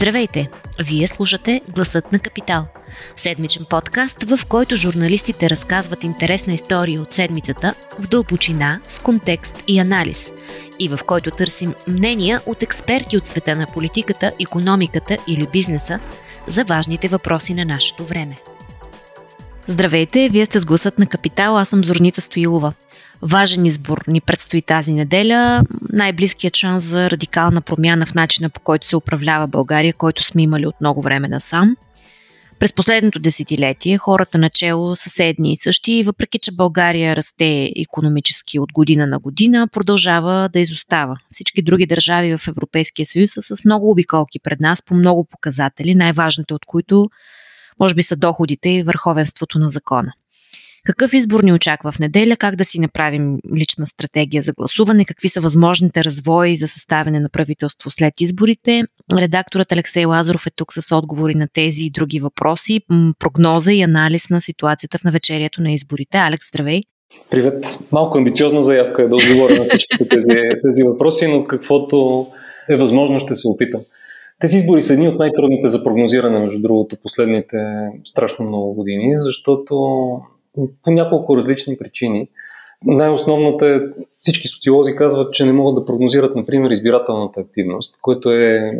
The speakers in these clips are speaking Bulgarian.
Здравейте! Вие слушате Гласът на Капитал. Седмичен подкаст, в който журналистите разказват интересна история от седмицата в дълбочина, с контекст и анализ. И в който търсим мнения от експерти от света на политиката, економиката или бизнеса за важните въпроси на нашето време. Здравейте, вие сте с Гласът на Капитал, аз съм Зорница Стоилова – важен избор ни предстои тази неделя. Най-близкият шанс за радикална промяна в начина по който се управлява България, който сме имали от много време насам. През последното десетилетие хората начало са седни и същи и въпреки, че България расте економически от година на година, продължава да изостава. Всички други държави в Европейския съюз са с много обиколки пред нас по много показатели, най-важните от които може би са доходите и върховенството на закона. Какъв избор ни очаква в неделя, как да си направим лична стратегия за гласуване, какви са възможните развои за съставяне на правителство след изборите. Редакторът Алексей Лазаров е тук с отговори на тези и други въпроси, прогноза и анализ на ситуацията в навечерието на изборите. Алекс, здравей! Привет! Малко амбициозна заявка е да отговоря на всичките тези, тези въпроси, но каквото е възможно ще се опитам. Тези избори са едни от най-трудните за прогнозиране, между другото, последните страшно много години, защото по няколко различни причини. Най-основната е, всички социолози казват, че не могат да прогнозират, например, избирателната активност, което е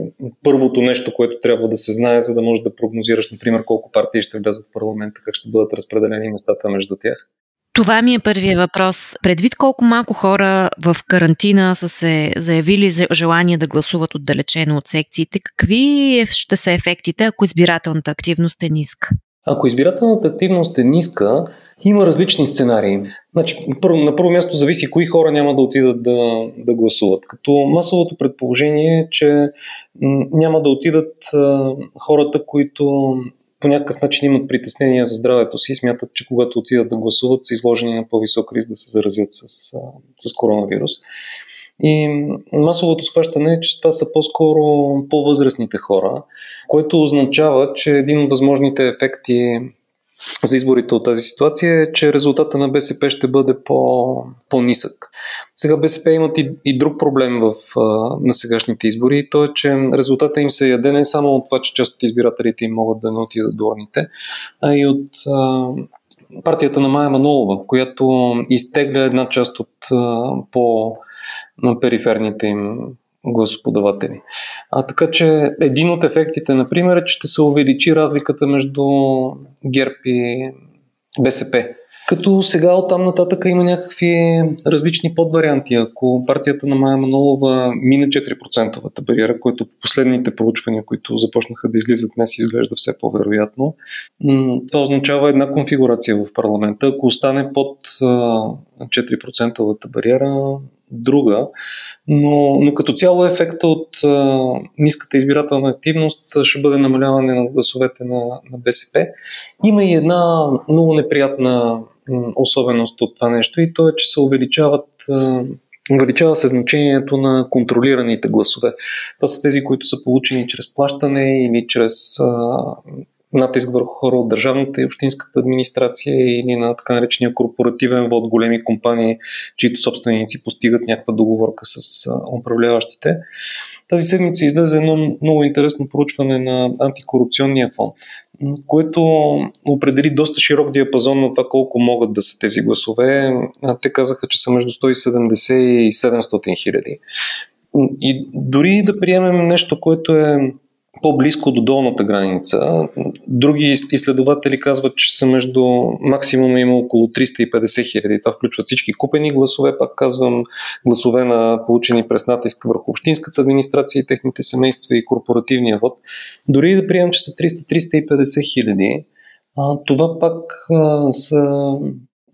първото нещо, което трябва да се знае, за да можеш да прогнозираш, например, колко партии ще влязат в парламента, как ще бъдат разпределени местата между тях. Това ми е първият въпрос. Предвид колко малко хора в карантина са се заявили желание да гласуват отдалечено от секциите, какви е, ще са ефектите, ако избирателната активност е ниска? Ако избирателната активност е ниска, има различни сценарии. Значи, на първо място зависи кои хора няма да отидат да, да гласуват. Като масовото предположение е, че няма да отидат хората, които по някакъв начин имат притеснения за здравето си и смятат, че когато отидат да гласуват, са изложени на по-висок риск да се заразят с, с коронавирус. И масовото схващане е, че това са по-скоро по-възрастните хора, което означава, че един от възможните ефекти за изборите от тази ситуация е, че резултата на БСП ще бъде по, по-нисък. Сега БСП имат и, и друг проблем в, а, на сегашните избори и то е, че резултата им се яде не само от това, че част от избирателите им могат да не отидат до урните, а и от а, партията на Майя Манолова, която изтегля една част от а, по на периферните им гласоподаватели. А, така че един от ефектите, например, е, че ще се увеличи разликата между ГЕРБ и БСП. Като сега оттам нататък има някакви различни подварианти. Ако партията на Майя Манолова мине 4 бариера, което по последните проучвания, които започнаха да излизат днес, изглежда все по-вероятно, това означава една конфигурация в парламента. Ако остане под 4 бариера, друга, но, но като цяло ефекта от а, ниската избирателна активност ще бъде намаляване на гласовете на, на БСП. Има и една много неприятна особеност от това нещо и то е, че се увеличават а, Увеличава се значението на контролираните гласове. Това са тези, които са получени чрез плащане или чрез натиск върху хора от държавната и общинската администрация или на така наречения корпоративен вод, големи компании, чието собственици постигат някаква договорка с управляващите. Тази седмица излезе едно много интересно проучване на антикорупционния фонд, което определи доста широк диапазон на това колко могат да са тези гласове. Те казаха, че са между 170 и 700 хиляди. И дори да приемем нещо, което е по-близко до долната граница. Други изследователи казват, че са между максимум има около 350 хиляди. Това включва всички купени гласове, пак казвам, гласове на получени през натиск върху общинската администрация и техните семейства и корпоративния вод. Дори да приемем, че са 300-350 хиляди, това пак са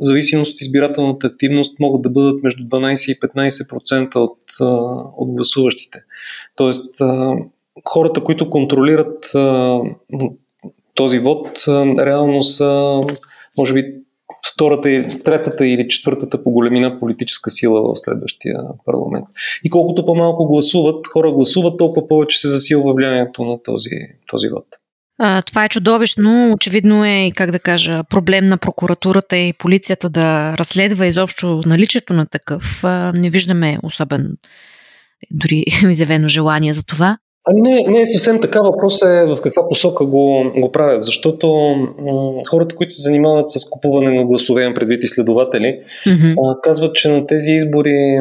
в зависимост от избирателната активност могат да бъдат между 12 и 15% от, от гласуващите. Тоест, хората, които контролират този вод, реално са, може би, втората, третата или четвъртата по големина политическа сила в следващия парламент. И колкото по-малко гласуват, хора гласуват, толкова повече се засилва влиянието на този, този вод. А, това е чудовищно. Очевидно е, как да кажа, проблем на прокуратурата и полицията да разследва изобщо наличието на такъв. А, не виждаме особен, дори изявено желание за това. Ами не, не е съвсем така. Въпрос е в каква посока го, го правят, защото м- хората, които се занимават с купуване на гласове, предвид изследователи, mm-hmm. а, казват, че на тези избори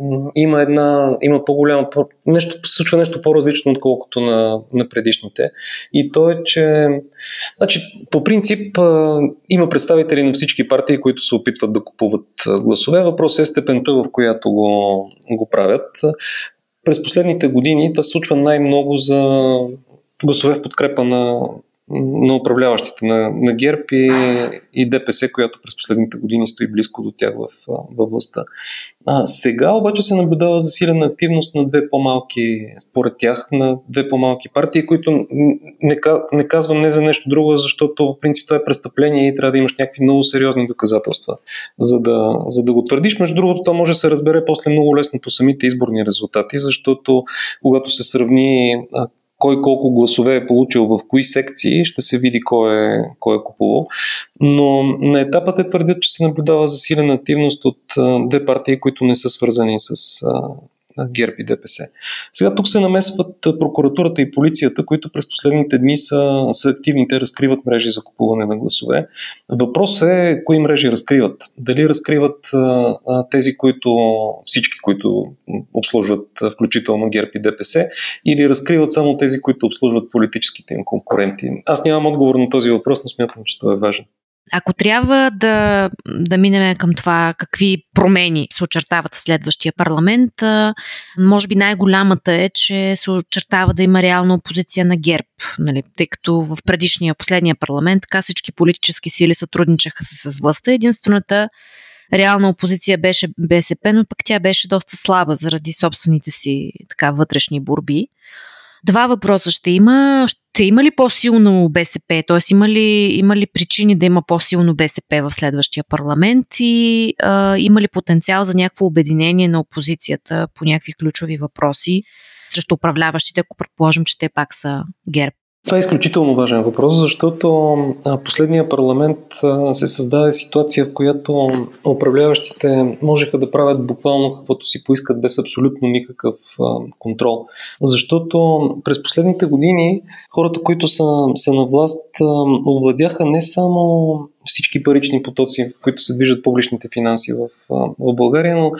м- има една, има по-голяма, нещо, се случва нещо по-различно, отколкото на, на предишните. И то е, че значи, по принцип а, има представители на всички партии, които се опитват да купуват гласове. Въпрос е степента, в която го, го правят през последните години това случва най-много за гласове в подкрепа на на управляващите на, на ГЕРБ и, и ДПС, която през последните години стои близко до тях в, във властта. А, сега обаче се наблюдава засилена активност на две по-малки, според тях, на две по-малки партии, които не, не казвам не за нещо друго, защото в принцип това е престъпление и трябва да имаш някакви много сериозни доказателства, за да, за да го твърдиш. Между другото, това може да се разбере после много лесно по самите изборни резултати, защото когато се сравни кой колко гласове е получил в кои секции, ще се види кой е, кой е купувал. Но на етапът е твърдят, че се наблюдава засилена активност от две партии, които не са свързани с ГЕРБ и ДПС. Сега тук се намесват прокуратурата и полицията, които през последните дни са, са активни, те разкриват мрежи за купуване на гласове. Въпросът е кои мрежи разкриват. Дали разкриват а, тези, които всички, които обслужват включително ГЕРБ и ДПС, или разкриват само тези, които обслужват политическите им конкуренти. Аз нямам отговор на този въпрос, но смятам, че той е важен. Ако трябва да, да минем към това какви промени се очертават в следващия парламент, може би най-голямата е, че се очертава да има реална опозиция на ГЕРБ, нали? тъй като в предишния, последния парламент така всички политически сили сътрудничаха с, с властта. Единствената реална опозиция беше БСП, но пък тя беше доста слаба заради собствените си така вътрешни борби. Два въпроса ще има. Ще има ли по-силно БСП? Т.е. Има ли, има ли причини да има по-силно БСП в следващия парламент и а, има ли потенциал за някакво обединение на опозицията по някакви ключови въпроси срещу управляващите, ако предположим, че те пак са ГЕРБ? Това е изключително важен въпрос, защото последния парламент се създаде ситуация, в която управляващите можеха да правят буквално каквото си поискат без абсолютно никакъв контрол. Защото през последните години хората, които са, са на власт, овладяха не само всички парични потоци, в които се движат публичните финанси в, в България, но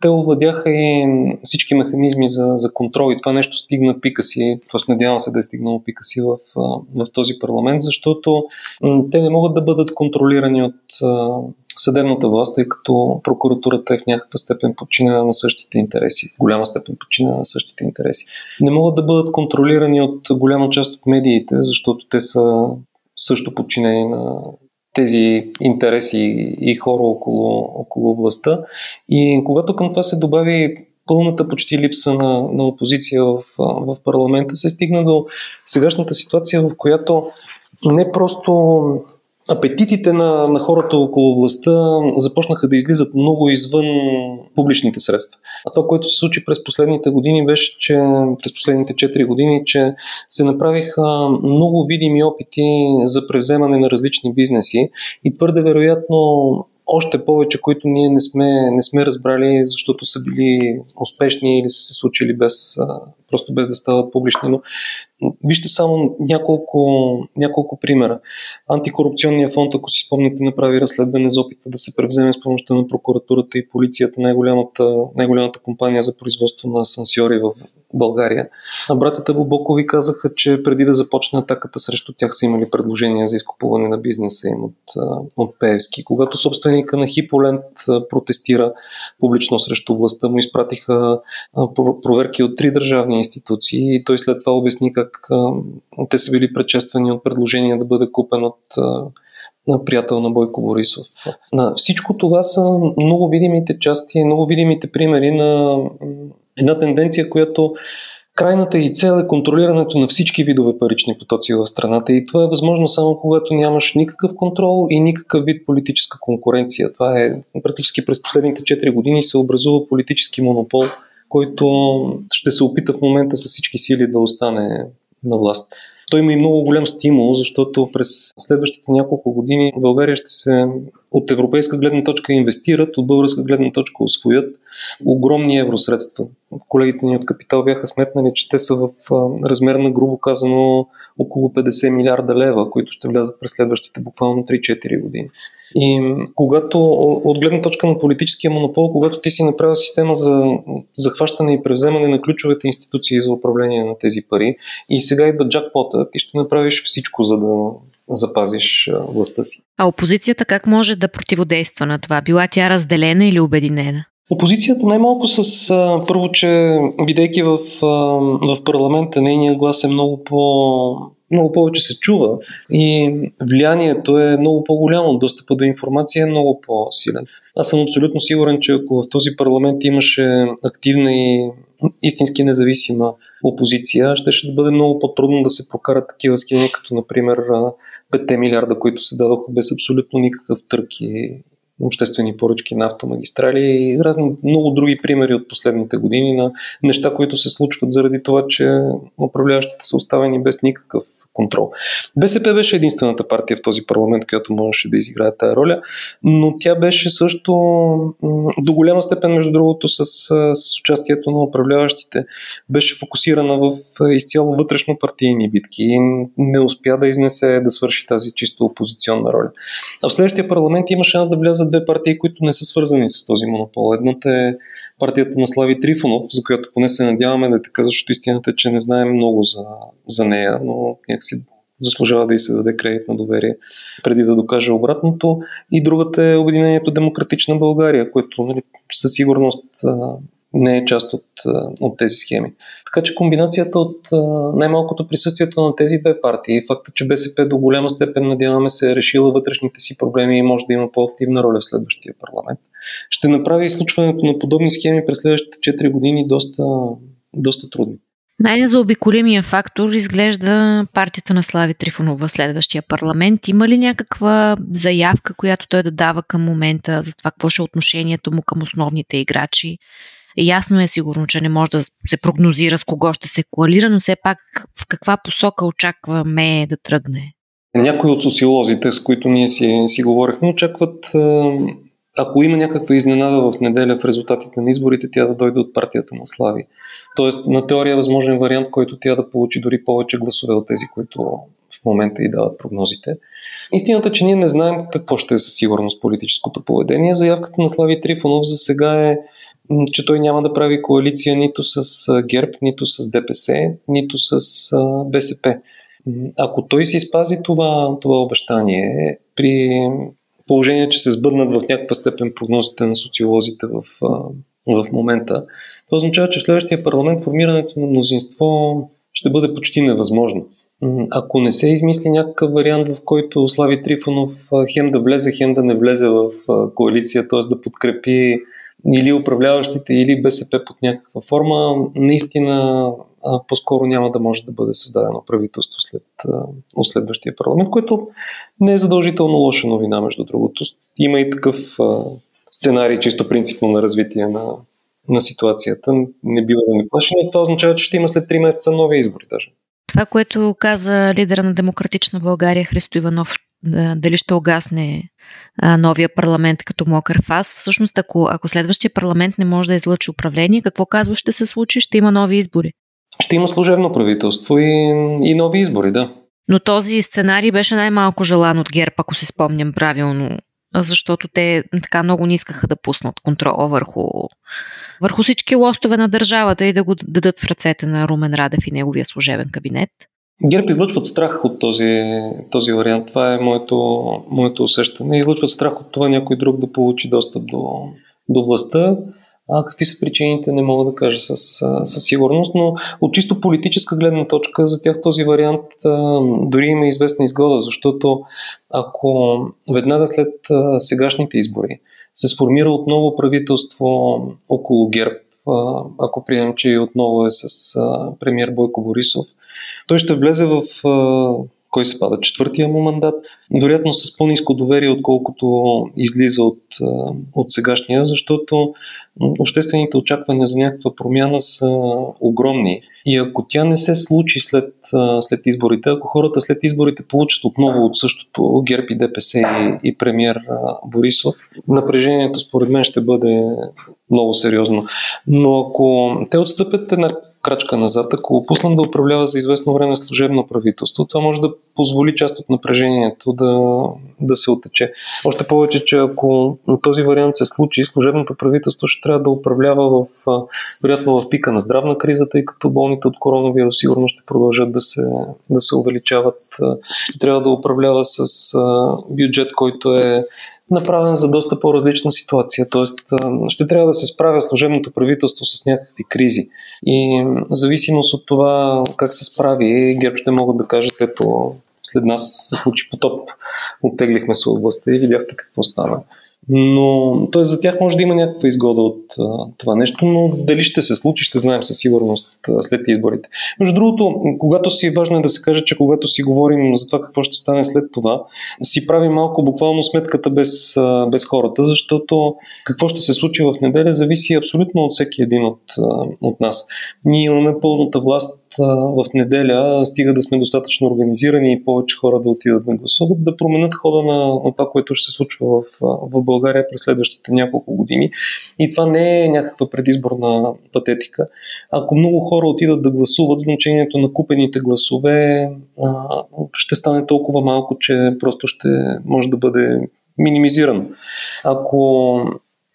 те овладяха и всички механизми за, за контрол и това нещо стигна пика си, т.е. надявам се да е стигнало пика си в, в този парламент, защото те не могат да бъдат контролирани от съдебната власт, тъй като прокуратурата е в някаква степен подчинена на същите интереси, в голяма степен подчинена на същите интереси. Не могат да бъдат контролирани от голяма част от медиите, защото те са също подчинени на тези интереси и хора около, около властта. И когато към това се добави пълната почти липса на, на опозиция в, в парламента, се стигна до сегашната ситуация, в която не просто апетитите на, на хората около властта започнаха да излизат много извън публичните средства. А това, което се случи през последните години, беше, че през последните 4 години, че се направиха много видими опити за превземане на различни бизнеси и твърде вероятно още повече, които ние не сме, не сме разбрали, защото са били успешни или са се случили без, просто без да стават публични. Но Вижте само няколко, няколко примера. Антикорупционния фонд, ако си спомняте, направи разследване за опита да се превземе с помощта на прокуратурата и полицията най-голямата, най-голямата компания за производство на асансьори в България. А братята Бобокови казаха, че преди да започне атаката срещу тях са имали предложения за изкупуване на бизнеса им от, от Певски. Когато собственика на Хиполент протестира публично срещу властта, му изпратиха проверки от три държавни институции и той след това обясни как те са били предшествани от предложение да бъде купен от на приятел на Бойко Борисов. На всичко това са много видимите части, много видимите примери на една тенденция, която крайната и цел е контролирането на всички видове парични потоци в страната и това е възможно само когато нямаш никакъв контрол и никакъв вид политическа конкуренция. Това е практически през последните 4 години се образува политически монопол, който ще се опита в момента с всички сили да остане на власт. Той има и много голям стимул, защото през следващите няколко години България ще се от европейска гледна точка инвестират, от българска гледна точка освоят огромни евросредства. колегите ни от Капитал бяха сметнали, че те са в размер на грубо казано около 50 милиарда лева, които ще влязат през следващите буквално 3-4 години. И когато, от гледна точка на политическия монопол, когато ти си направил система за захващане и превземане на ключовете институции за управление на тези пари и сега идва джакпота, ти ще направиш всичко, за да запазиш властта си. А опозицията как може да противодейства на това? Била тя разделена или обединена? Опозицията най-малко с първо, че бидейки в, в парламента, нейният глас е много по много повече се чува и влиянието е много по-голямо, достъпа до информация е много по-силен. Аз съм абсолютно сигурен, че ако в този парламент имаше активна и истински независима опозиция, ще, ще бъде много по-трудно да се прокарат такива схеми, като например 5 милиарда, които се дадоха без абсолютно никакъв търк и обществени поръчки на автомагистрали и разни много други примери от последните години на неща, които се случват заради това, че управляващите са оставени без никакъв контрол. БСП беше единствената партия в този парламент, която можеше да изиграе тази роля, но тя беше също до голяма степен, между другото, с, с участието на управляващите, беше фокусирана в изцяло вътрешно партийни битки и не успя да изнесе да свърши тази чисто опозиционна роля. А в следващия парламент има шанс да влязат две партии, които не са свързани с този монопол. Едната е партията на Слави Трифонов, за която поне се надяваме да е така, защото истината е, че не знаем много за, за нея, но някакси заслужава да й се даде кредит на доверие, преди да докаже обратното. И другата е Обединението Демократична България, което нали, със сигурност не е част от, от тези схеми. Така че комбинацията от най-малкото присъствието на тези две партии факта, че БСП до голяма степен, надяваме се, е решила вътрешните си проблеми и може да има по-активна роля в следващия парламент, ще направи изключването на подобни схеми през следващите 4 години доста, доста трудни. Най-незаобиколимия фактор изглежда партията на Слави Трифонов в следващия парламент. Има ли някаква заявка, която той да дава към момента за това какво ще е отношението му към основните играчи? Ясно е сигурно, че не може да се прогнозира с кого ще се коалира, но все пак в каква посока очакваме да тръгне? Някои от социолозите, с които ние си, си говорихме, очакват ако има някаква изненада в неделя в резултатите на изборите, тя да дойде от партията на Слави. Тоест, на теория е възможен вариант, който тя да получи дори повече гласове от тези, които в момента и дават прогнозите. Истината, че ние не знаем какво ще е със сигурност политическото поведение. Заявката на Слави Трифонов за сега е че той няма да прави коалиция нито с ГЕРБ, нито с ДПС, нито с БСП. Ако той си спази това, това обещание, при положение, че се сбъднат в някаква степен прогнозите на социолозите в, в момента, това означава, че в следващия парламент формирането на мнозинство ще бъде почти невъзможно. Ако не се измисли някакъв вариант, в който Слави Трифонов хем да влезе, хем да не влезе в коалиция, т.е. да подкрепи или управляващите, или БСП под някаква форма, наистина по-скоро няма да може да бъде създадено правителство след следващия парламент, което не е задължително лоша новина, между другото. Има и такъв сценарий, чисто принципно на развитие на, на ситуацията. Не бива да не плаши, но това означава, че ще има след 3 месеца нови избори даже. Това, което каза лидера на Демократична България Христо Иванов, дали ще огасне а, новия парламент като мокър фас. Всъщност, ако, ако следващия парламент не може да излъчи управление, какво казва ще се случи? Ще има нови избори. Ще има служебно правителство и, и нови избори, да. Но този сценарий беше най-малко желан от ГЕРБ, ако си спомням правилно, защото те така много не искаха да пуснат контрола върху, върху всички лостове на държавата и да го дадат в ръцете на Румен Радев и неговия служебен кабинет. ГЕРБ излъчват страх от този, този вариант. Това е моето, моето усещане. Излъчват страх от това някой друг да получи достъп до, до властта. А какви са причините, не мога да кажа със, със сигурност, но от чисто политическа гледна точка за тях този вариант а, дори има известна изгода, защото ако веднага след а, сегашните избори се сформира отново правителство около ГЕРБ, а, ако приемем, че отново е с а, премьер Бойко Борисов, той ще влезе в кой се пада четвъртия му мандат, вероятно с по-низко доверие, отколкото излиза от, от сегашния, защото обществените очаквания за някаква промяна са огромни. И ако тя не се случи след, след изборите, ако хората след изборите получат отново от същото ГЕРБ и ДПС и, и премьер Борисов, напрежението според мен ще бъде много сериозно. Но ако те отстъпят една крачка назад, ако опуснат да управлява за известно време служебно правителство, това може да позволи част от напрежението да, да се отече. Още повече, че ако този вариант се случи, служебното правителство ще трябва да управлява в, вероятно в пика на здравна криза, тъй като болните от коронавирус сигурно ще продължат да се, да се увеличават. Трябва да управлява с бюджет, който е направен за доста по-различна ситуация. Тоест, ще трябва да се справя служебното правителство с някакви кризи. И в зависимост от това как се справи, ГЕРБ ще могат да кажат, ето, след нас се случи потоп, оттеглихме се от властта и видяхте какво стана. Но, т.е. за тях може да има някаква изгода от а, това нещо, но дали ще се случи, ще знаем със сигурност а, след изборите. Между другото, когато си, важно е да се каже, че когато си говорим за това какво ще стане след това, си правим малко буквално сметката без, а, без хората, защото какво ще се случи в неделя зависи абсолютно от всеки един от, а, от нас. Ние имаме пълната власт в неделя, стига да сме достатъчно организирани и повече хора да отидат да гласуват, да променят хода на, на това, което ще се случва в, в България през следващите няколко години. И това не е някаква предизборна патетика. Ако много хора отидат да гласуват, значението на купените гласове а, ще стане толкова малко, че просто ще може да бъде минимизирано. Ако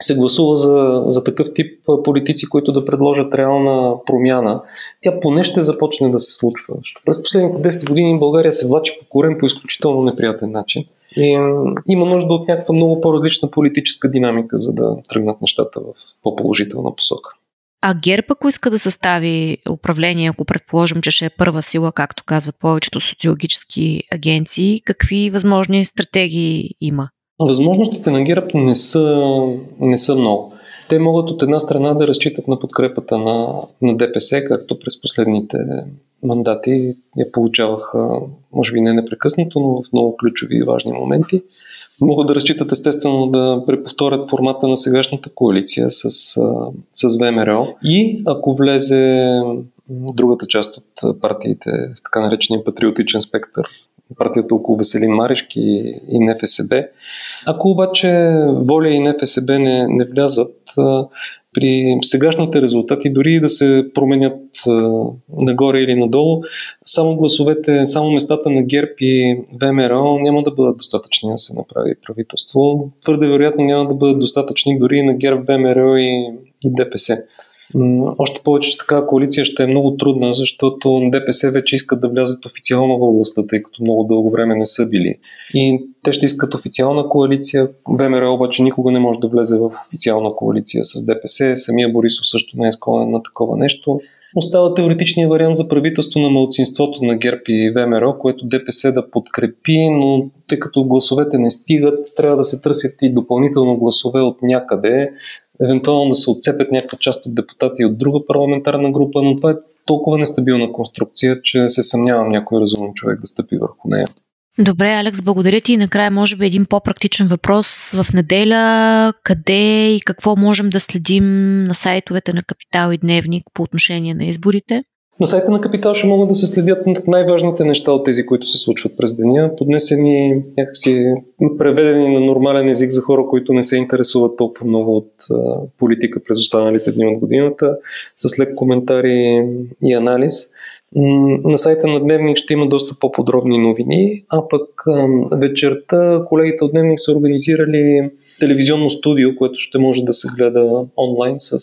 се гласува за, за такъв тип политици, които да предложат реална промяна, тя поне ще започне да се случва. Защото през последните 10 години България се влачи по корен по изключително неприятен начин. И има нужда от някаква много по-различна политическа динамика, за да тръгнат нещата в по-положителна посока. А ГЕРБ, ако иска да състави управление, ако предположим, че ще е първа сила, както казват повечето социологически агенции, какви възможни стратегии има? Възможностите на ГЕРБ не са, не са много. Те могат от една страна да разчитат на подкрепата на, на ДПС, както през последните мандати я получаваха, може би не непрекъснато, но в много ключови и важни моменти. Могат да разчитат естествено да преповторят формата на сегашната коалиция с, с ВМРО и ако влезе другата част от партиите, така наречения патриотичен спектър, партията около Веселин Марешки и НФСБ. Ако обаче Воля и НФСБ не, не влязат, при сегашните резултати, дори да се променят нагоре или надолу, само гласовете, само местата на ГЕРБ и ВМРО няма да бъдат достатъчни да се направи правителство. Твърде вероятно няма да бъдат достатъчни дори на ГЕРБ, ВМРО и, и ДПС. Още повече, че така коалиция ще е много трудна, защото ДПС вече искат да влязат официално във властта, тъй като много дълго време не са били. И те ще искат официална коалиция. ВМРО обаче никога не може да влезе в официална коалиция с ДПС. Самия Борисов също не е склонен на такова нещо. Остава теоретичния вариант за правителство на мълцинството на ГЕРБ и ВМРО, което ДПС да подкрепи, но тъй като гласовете не стигат, трябва да се търсят и допълнително гласове от някъде евентуално да се отцепят някаква част от депутати от друга парламентарна група, но това е толкова нестабилна конструкция, че се съмнявам някой разумен човек да стъпи върху нея. Добре, Алекс, благодаря ти. И накрая, може би, един по-практичен въпрос. В неделя къде и какво можем да следим на сайтовете на Капитал и Дневник по отношение на изборите? На сайта на Капитал ще могат да се следят най-важните неща от тези, които се случват през деня, поднесени някакси преведени на нормален език за хора, които не се интересуват толкова много от политика през останалите дни от годината, с лек коментари и анализ. На сайта на Дневник ще има доста по-подробни новини, а пък вечерта колегите от Дневник са организирали телевизионно студио, което ще може да се гледа онлайн с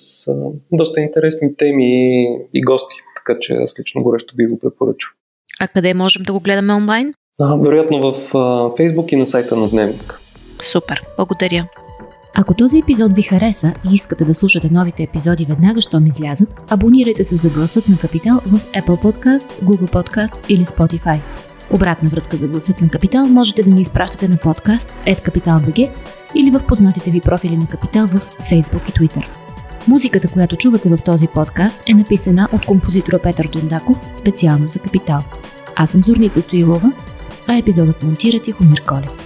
доста интересни теми и гости така че аз лично горещо би го препоръчал. А къде можем да го гледаме онлайн? А, вероятно в а, Фейсбук и на сайта на Дневник. Супер, благодаря. Ако този епизод ви хареса и искате да слушате новите епизоди веднага, щом излязат, абонирайте се за гласът на Капитал в Apple Podcast, Google Podcast или Spotify. Обратна връзка за гласът на Капитал можете да ни изпращате на подкаст at или в познатите ви профили на Капитал в Facebook и Twitter. Музиката, която чувате в този подкаст е написана от композитора Петър Дондаков специално за Капитал. Аз съм Зорница Стоилова, а епизодът монтира Тихомир Колев.